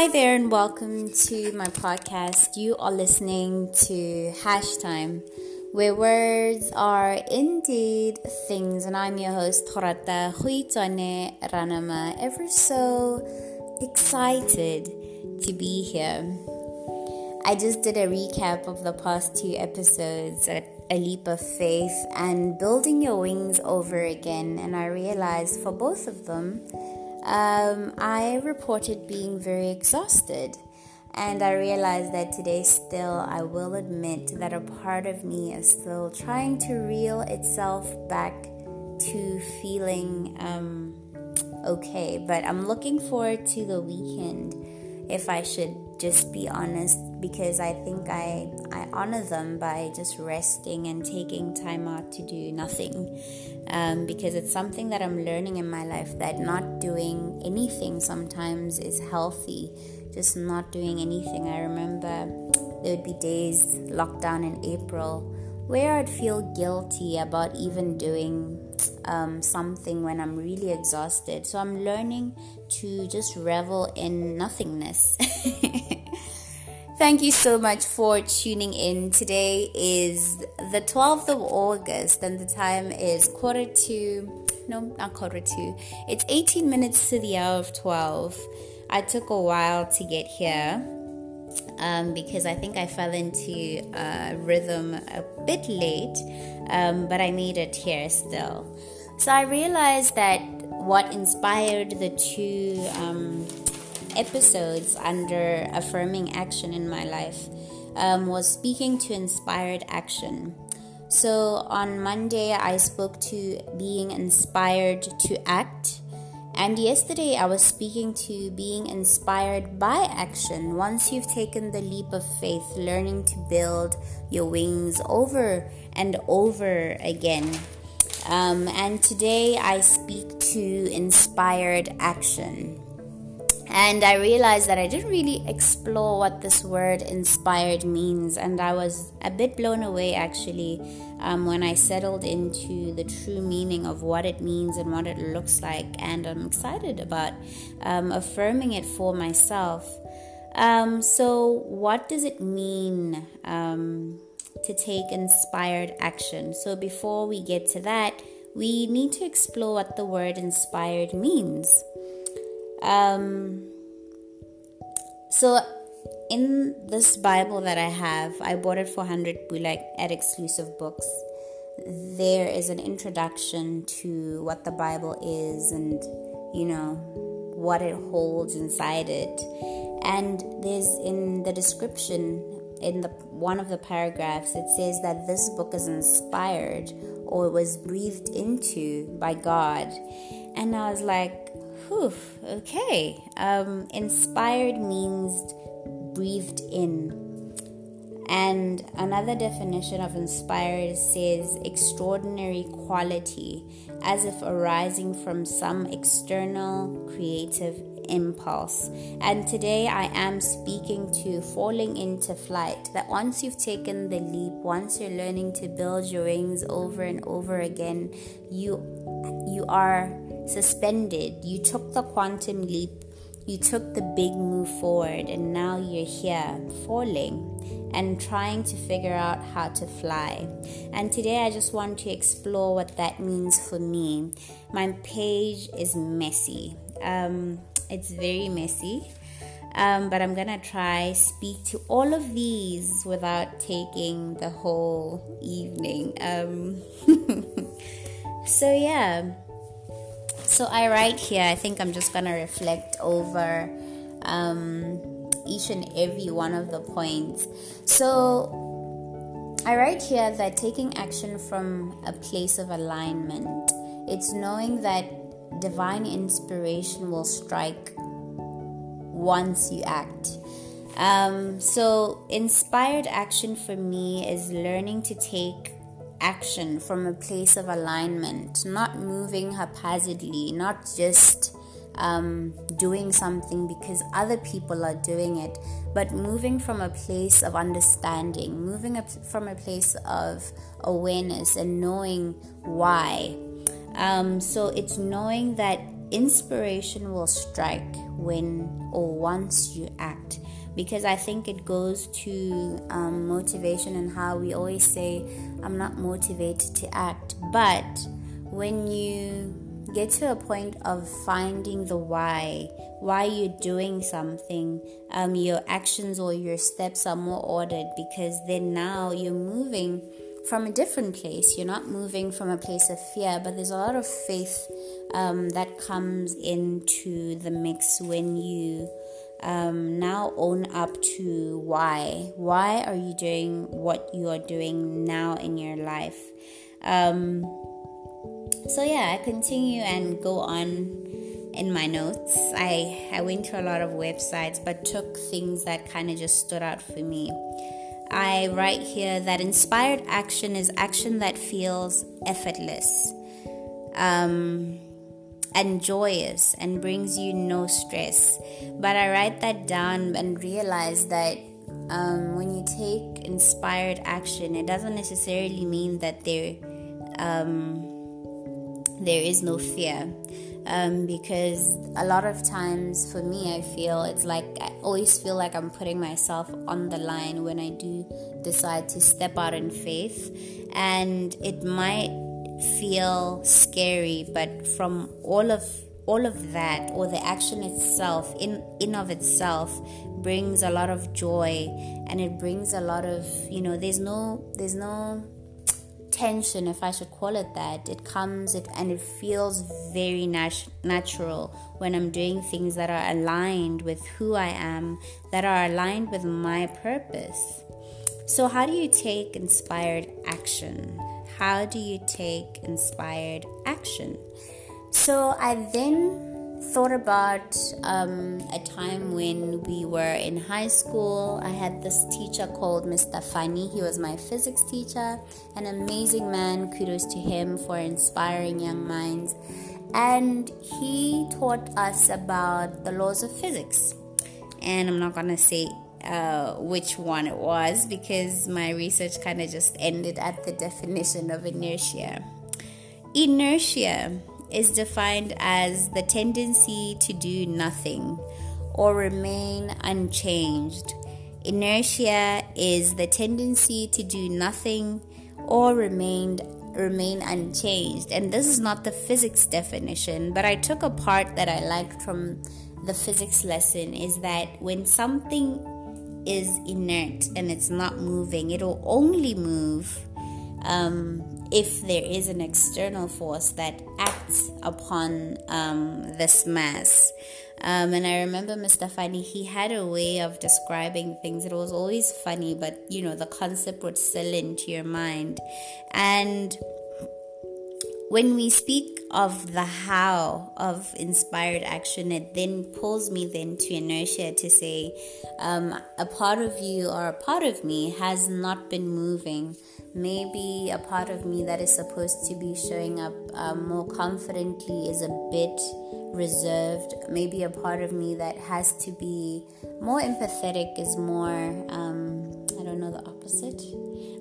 Hi there, and welcome to my podcast. You are listening to Hash Time, where words are indeed things, and I'm your host, Thorata Huitane Ranama, ever so excited to be here. I just did a recap of the past two episodes at A Leap of Faith and Building Your Wings Over Again, and I realized for both of them, um, I reported being very exhausted. And I realized that today, still, I will admit that a part of me is still trying to reel itself back to feeling um, okay. But I'm looking forward to the weekend, if I should just be honest, because I think I, I honor them by just resting and taking time out to do nothing. Um, because it's something that I'm learning in my life that not doing anything sometimes is healthy just not doing anything. I remember there would be days locked down in April where I'd feel guilty about even doing um, something when I'm really exhausted. So I'm learning to just revel in nothingness. Thank you so much for tuning in. Today is the 12th of August, and the time is quarter to, no, not quarter to, it's 18 minutes to the hour of 12. I took a while to get here um, because I think I fell into a rhythm a bit late, um, but I made it here still. So I realized that what inspired the two um, episodes under affirming action in my life um, was speaking to inspired action. So on Monday, I spoke to being inspired to act and yesterday I was speaking to being inspired by action. Once you've taken the leap of faith, learning to build your wings over and over again. Um, and today I speak to inspired action. And I realized that I didn't really explore what this word inspired means. And I was a bit blown away actually um, when I settled into the true meaning of what it means and what it looks like. And I'm excited about um, affirming it for myself. Um, so, what does it mean um, to take inspired action? So, before we get to that, we need to explore what the word inspired means. Um, so in this Bible that I have, I bought it for 100 bulak at exclusive books. There is an introduction to what the Bible is and, you know, what it holds inside it. And there's in the description, in the one of the paragraphs, it says that this book is inspired or was breathed into by God. And I was like, whew, okay. Um, inspired means breathed in. And another definition of inspired says extraordinary quality, as if arising from some external creative impulse. And today I am speaking to falling into flight. That once you've taken the leap, once you're learning to build your wings over and over again, you you are suspended. You took the quantum leap, you took the big move forward, and now you're here falling and trying to figure out how to fly. And today I just want to explore what that means for me. My page is messy. Um, it's very messy. Um, but I'm gonna try speak to all of these without taking the whole evening. Um, so yeah, so I write here, I think I'm just going to reflect over um, each and every one of the points. So I write here that taking action from a place of alignment, it's knowing that divine inspiration will strike once you act. Um, so, inspired action for me is learning to take action from a place of alignment, not moving haphazardly, not just um, doing something because other people are doing it, but moving from a place of understanding, moving up from a place of awareness and knowing why. Um, so it's knowing that inspiration will strike when or once you act because I think it goes to um, motivation and how we always say, I'm not motivated to act. But when you get to a point of finding the why, why you're doing something, um, your actions or your steps are more ordered because then now you're moving from a different place. You're not moving from a place of fear, but there's a lot of faith um, that comes into the mix when you um, now own up to why. Why are you doing what you are doing now in your life? Um, so yeah, I continue and go on in my notes. I I went to a lot of websites, but took things that kind of just stood out for me. I write here that inspired action is action that feels effortless. Um, and joyous and brings you no stress. But I write that down and realize that um, when you take inspired action, it doesn't necessarily mean that there um, there is no fear. Um, because a lot of times for me, I feel it's like I always feel like I'm putting myself on the line when I do decide to step out in faith, and it might feel scary but from all of all of that or the action itself in in of itself brings a lot of joy and it brings a lot of you know there's no there's no tension if i should call it that. It comes it and it feels very nat- natural when i'm doing things that are aligned with who i am that are aligned with my purpose. So how do you take inspired action how do you take inspired action? So I then thought about um, a time when we were in high school. I had this teacher called Mr. Fani. He was my physics teacher, an amazing man. Kudos to him for inspiring young minds. And he taught us about the laws of physics. And I'm not going to say uh, which one it was because my research kind of just ended at the definition of inertia. Inertia is defined as the tendency to do nothing or remain unchanged. Inertia is the tendency to do nothing or remain remain unchanged. And this is not the physics definition, but I took a part that I liked from the physics lesson is that when something is inert and it's not moving. It'll only move um, if there is an external force that acts upon um, this mass. Um, and I remember Mr. Fani, he had a way of describing things. It was always funny, but you know, the concept would settle into your mind. And when we speak of the how of inspired action, it then pulls me then to inertia to say, um, a part of you or a part of me has not been moving. Maybe a part of me that is supposed to be showing up um, more confidently is a bit reserved. Maybe a part of me that has to be more empathetic is more, um, I don't know the opposite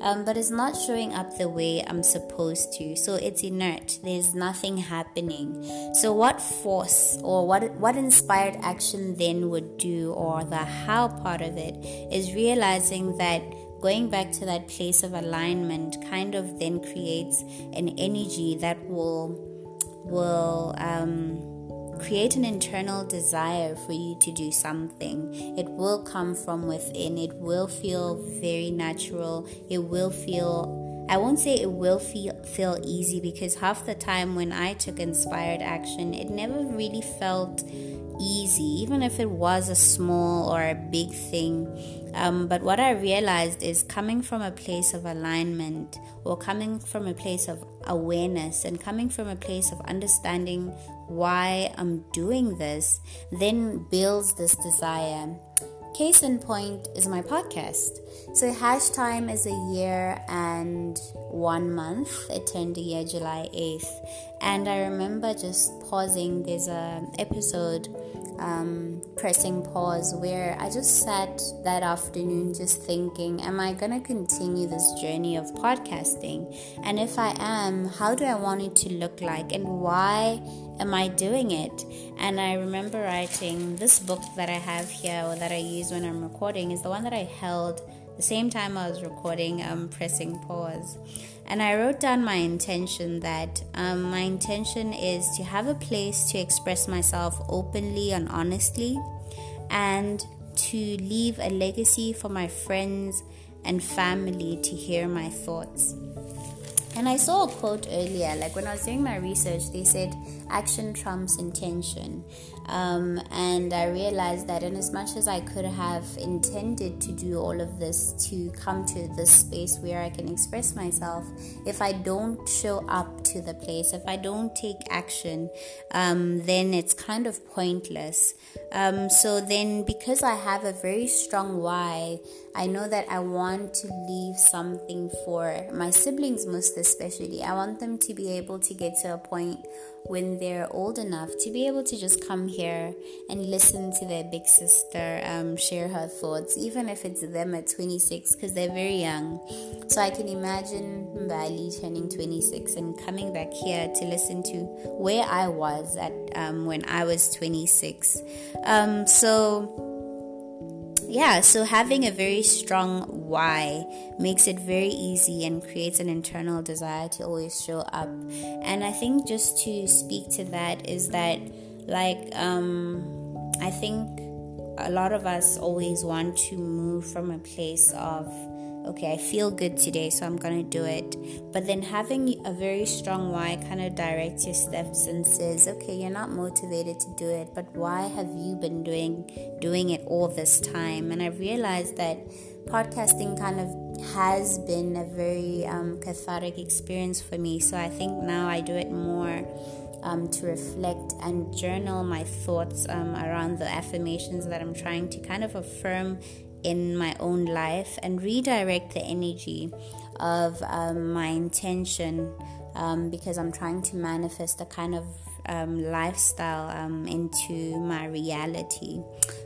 um, but it's not showing up the way I'm supposed to. So it's inert. There's nothing happening. So what force or what what inspired action then would do, or the how part of it, is realizing that going back to that place of alignment kind of then creates an energy that will will um, create an internal desire for you to do something. It will come from within. It will feel very natural. It will feel I won't say it will feel feel easy because half the time when I took inspired action, it never really felt easy, even if it was a small or a big thing. Um, but what I realized is coming from a place of alignment or coming from a place of awareness and coming from a place of understanding why I'm doing this, then builds this desire. Case in point is my podcast. So, Hash Time is a year and one month. It turned a year July 8th. And I remember just pausing. There's an episode um, pressing pause where I just sat that afternoon just thinking, am I going to continue this journey of podcasting? And if I am, how do I want it to look like? And why am I doing it? And I remember writing this book that I have here or that I use when I'm recording is the one that I held the same time I was recording, um, pressing pause. And I wrote down my intention that um, my intention is to have a place to express myself openly and honestly, and to leave a legacy for my friends and family to hear my thoughts. And I saw a quote earlier, like when I was doing my research, they said action trumps intention. Um, and I realized that, in as much as I could have intended to do all of this to come to this space where I can express myself, if I don't show up to the place, if I don't take action, um, then it's kind of pointless. Um, so then, because I have a very strong why, I know that I want to leave something for my siblings, most especially. I want them to be able to get to a point when they're old enough to be able to just come here and listen to their big sister um, share her thoughts, even if it's them at 26, because they're very young. So I can imagine Mbali turning 26 and coming back here to listen to where I was at um, when I was 26. Um, so yeah, so having a very strong why makes it very easy and creates an internal desire to always show up. And I think just to speak to that is that, like, um, I think a lot of us always want to move from a place of okay, I feel good today, so I'm gonna do it. But then having a very strong why kind of directs your steps and says, okay, you're not motivated to do it, but why have you been doing doing it all this time? And I realized that podcasting kind of has been a very um, cathartic experience for me. So I think now I do it more. Um, to reflect and journal my thoughts um, around the affirmations that I'm trying to kind of affirm in my own life and redirect the energy of um, my intention um, because I'm trying to manifest a kind of um, lifestyle um, into my reality.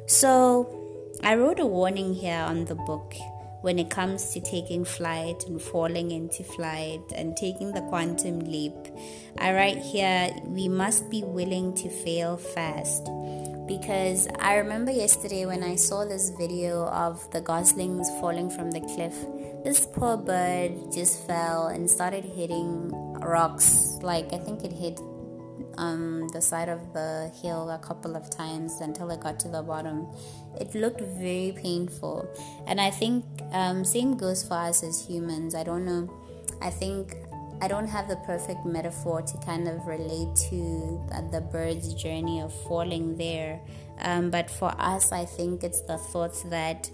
So, I wrote a warning here on the book when it comes to taking flight and falling into flight and taking the quantum leap. I write here we must be willing to fail fast because I remember yesterday when I saw this video of the goslings falling from the cliff. This poor bird just fell and started hitting rocks. Like I think it hit um, the side of the hill a couple of times until it got to the bottom. It looked very painful, and I think um, same goes for us as humans. I don't know. I think I don't have the perfect metaphor to kind of relate to the bird's journey of falling there. Um, but for us, I think it's the thoughts that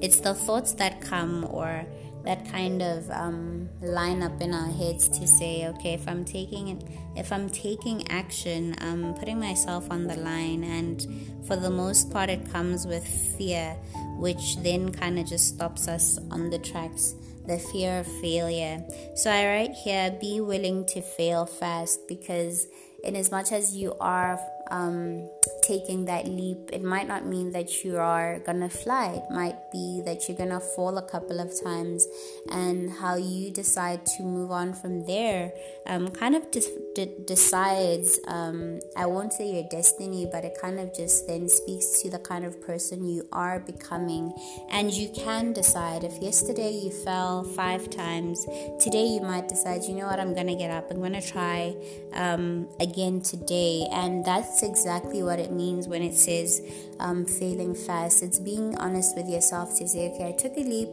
it's the thoughts that come or that kind of um, line up in our heads to say, okay, if I'm taking if I'm taking action, I'm putting myself on the line, and for the most part, it comes with fear, which then kind of just stops us on the tracks the fear of failure. So I write here be willing to fail fast because, in as much as you are um, taking that leap, it might not mean that you are gonna fly. It might be that you're gonna fall a couple of times, and how you decide to move on from there um, kind of de- de- decides. Um, I won't say your destiny, but it kind of just then speaks to the kind of person you are becoming, and you can decide. If yesterday you fell five times, today you might decide, you know what, I'm gonna get up. I'm gonna try um, again today, and that's that's exactly what it means when it says um, failing fast. It's being honest with yourself to say, okay, I took a leap,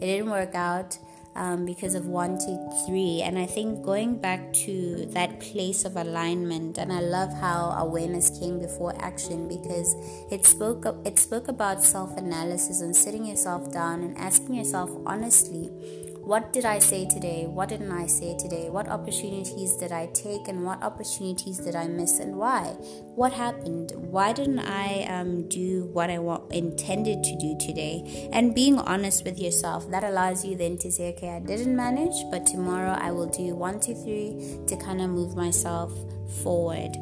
it didn't work out. Um, because of one, two, three. And I think going back to that place of alignment, and I love how awareness came before action because it spoke it spoke about self analysis and sitting yourself down and asking yourself honestly what did I say today? What didn't I say today? What opportunities did I take and what opportunities did I miss and why? What happened? Why didn't I um, do what I intended to do today? And being honest with yourself, that allows you then to say, okay, I didn't manage, but tomorrow I will do one, two, three to kind of move myself forward.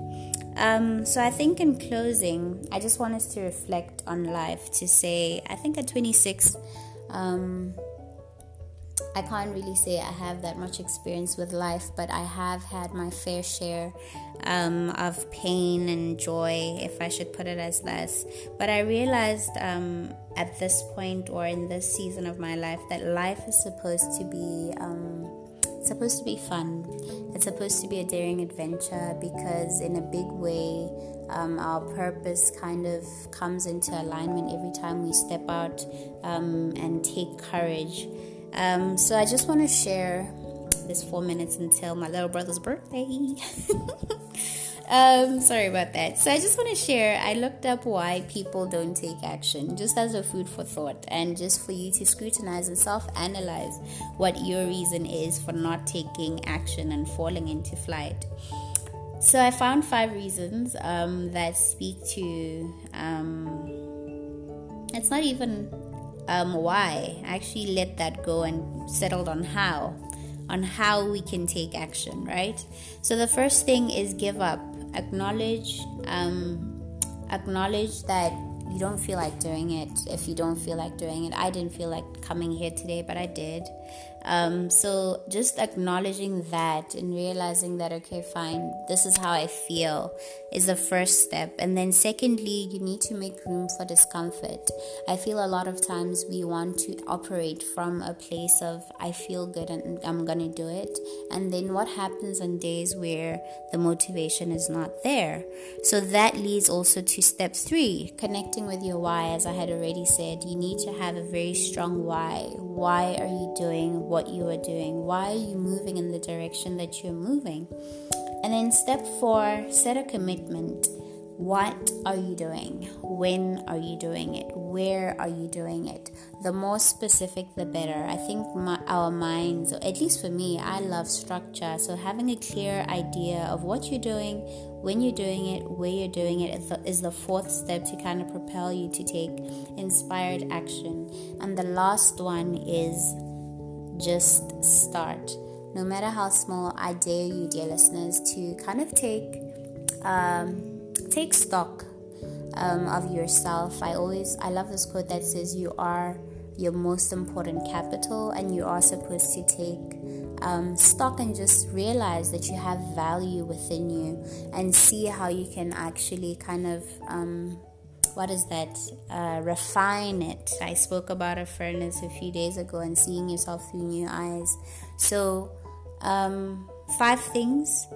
Um, so I think in closing, I just want us to reflect on life to say, I think at 26, um, I can't really say I have that much experience with life, but I have had my fair share um, of pain and joy, if I should put it as less. But I realized um, at this point or in this season of my life that life is supposed to be. Um, supposed to be fun. It's supposed to be a daring adventure because, in a big way, um, our purpose kind of comes into alignment every time we step out um, and take courage. Um, so, I just want to share this four minutes until my little brother's birthday. Um, sorry about that. So I just want to share. I looked up why people don't take action, just as a food for thought, and just for you to scrutinize and self-analyze what your reason is for not taking action and falling into flight. So I found five reasons um, that speak to. Um, it's not even um, why. I actually let that go and settled on how on how we can take action, right? So the first thing is give up acknowledge um, acknowledge that you don't feel like doing it if you don't feel like doing it i didn't feel like coming here today but i did um, so just acknowledging that and realizing that, okay, fine, this is how I feel is the first step. And then, secondly, you need to make room for discomfort. I feel a lot of times we want to operate from a place of, I feel good and I'm going to do it. And then, what happens on days where the motivation is not there? So, that leads also to step three connecting with your why. As I had already said, you need to have a very strong why. Why are you doing what what you are doing. Why are you moving in the direction that you're moving? And then step four, set a commitment. What are you doing? When are you doing it? Where are you doing it? The more specific, the better. I think my, our minds, or at least for me, I love structure. So having a clear idea of what you're doing, when you're doing it, where you're doing it is the, the fourth step to kind of propel you to take inspired action. And the last one is just start. No matter how small, I dare you, dear listeners, to kind of take um, take stock um, of yourself. I always I love this quote that says you are your most important capital, and you are supposed to take um, stock and just realize that you have value within you, and see how you can actually kind of um, what is that? Uh, refine it. I spoke about a furnace a few days ago and seeing yourself through new eyes. So, um, five things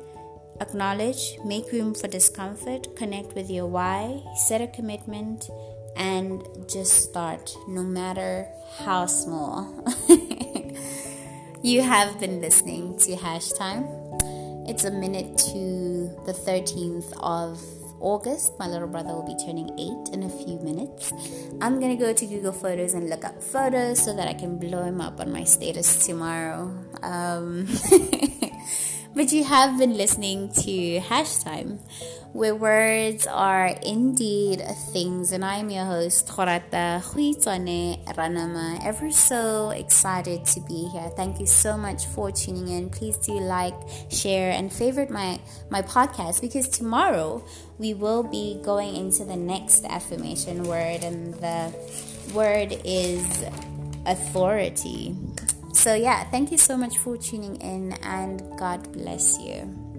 acknowledge, make room for discomfort, connect with your why, set a commitment, and just start, no matter how small. you have been listening to Hash Time. It's a minute to the 13th of August. My little brother will be turning eight in a few minutes. I'm gonna go to Google Photos and look up photos so that I can blow him up on my status tomorrow. Um, but you have been listening to Hash Time where words are indeed things. And I'm your host, Khorata Huitone Ranama. Ever so excited to be here. Thank you so much for tuning in. Please do like, share, and favorite my, my podcast because tomorrow we will be going into the next affirmation word, and the word is authority. So, yeah, thank you so much for tuning in, and God bless you.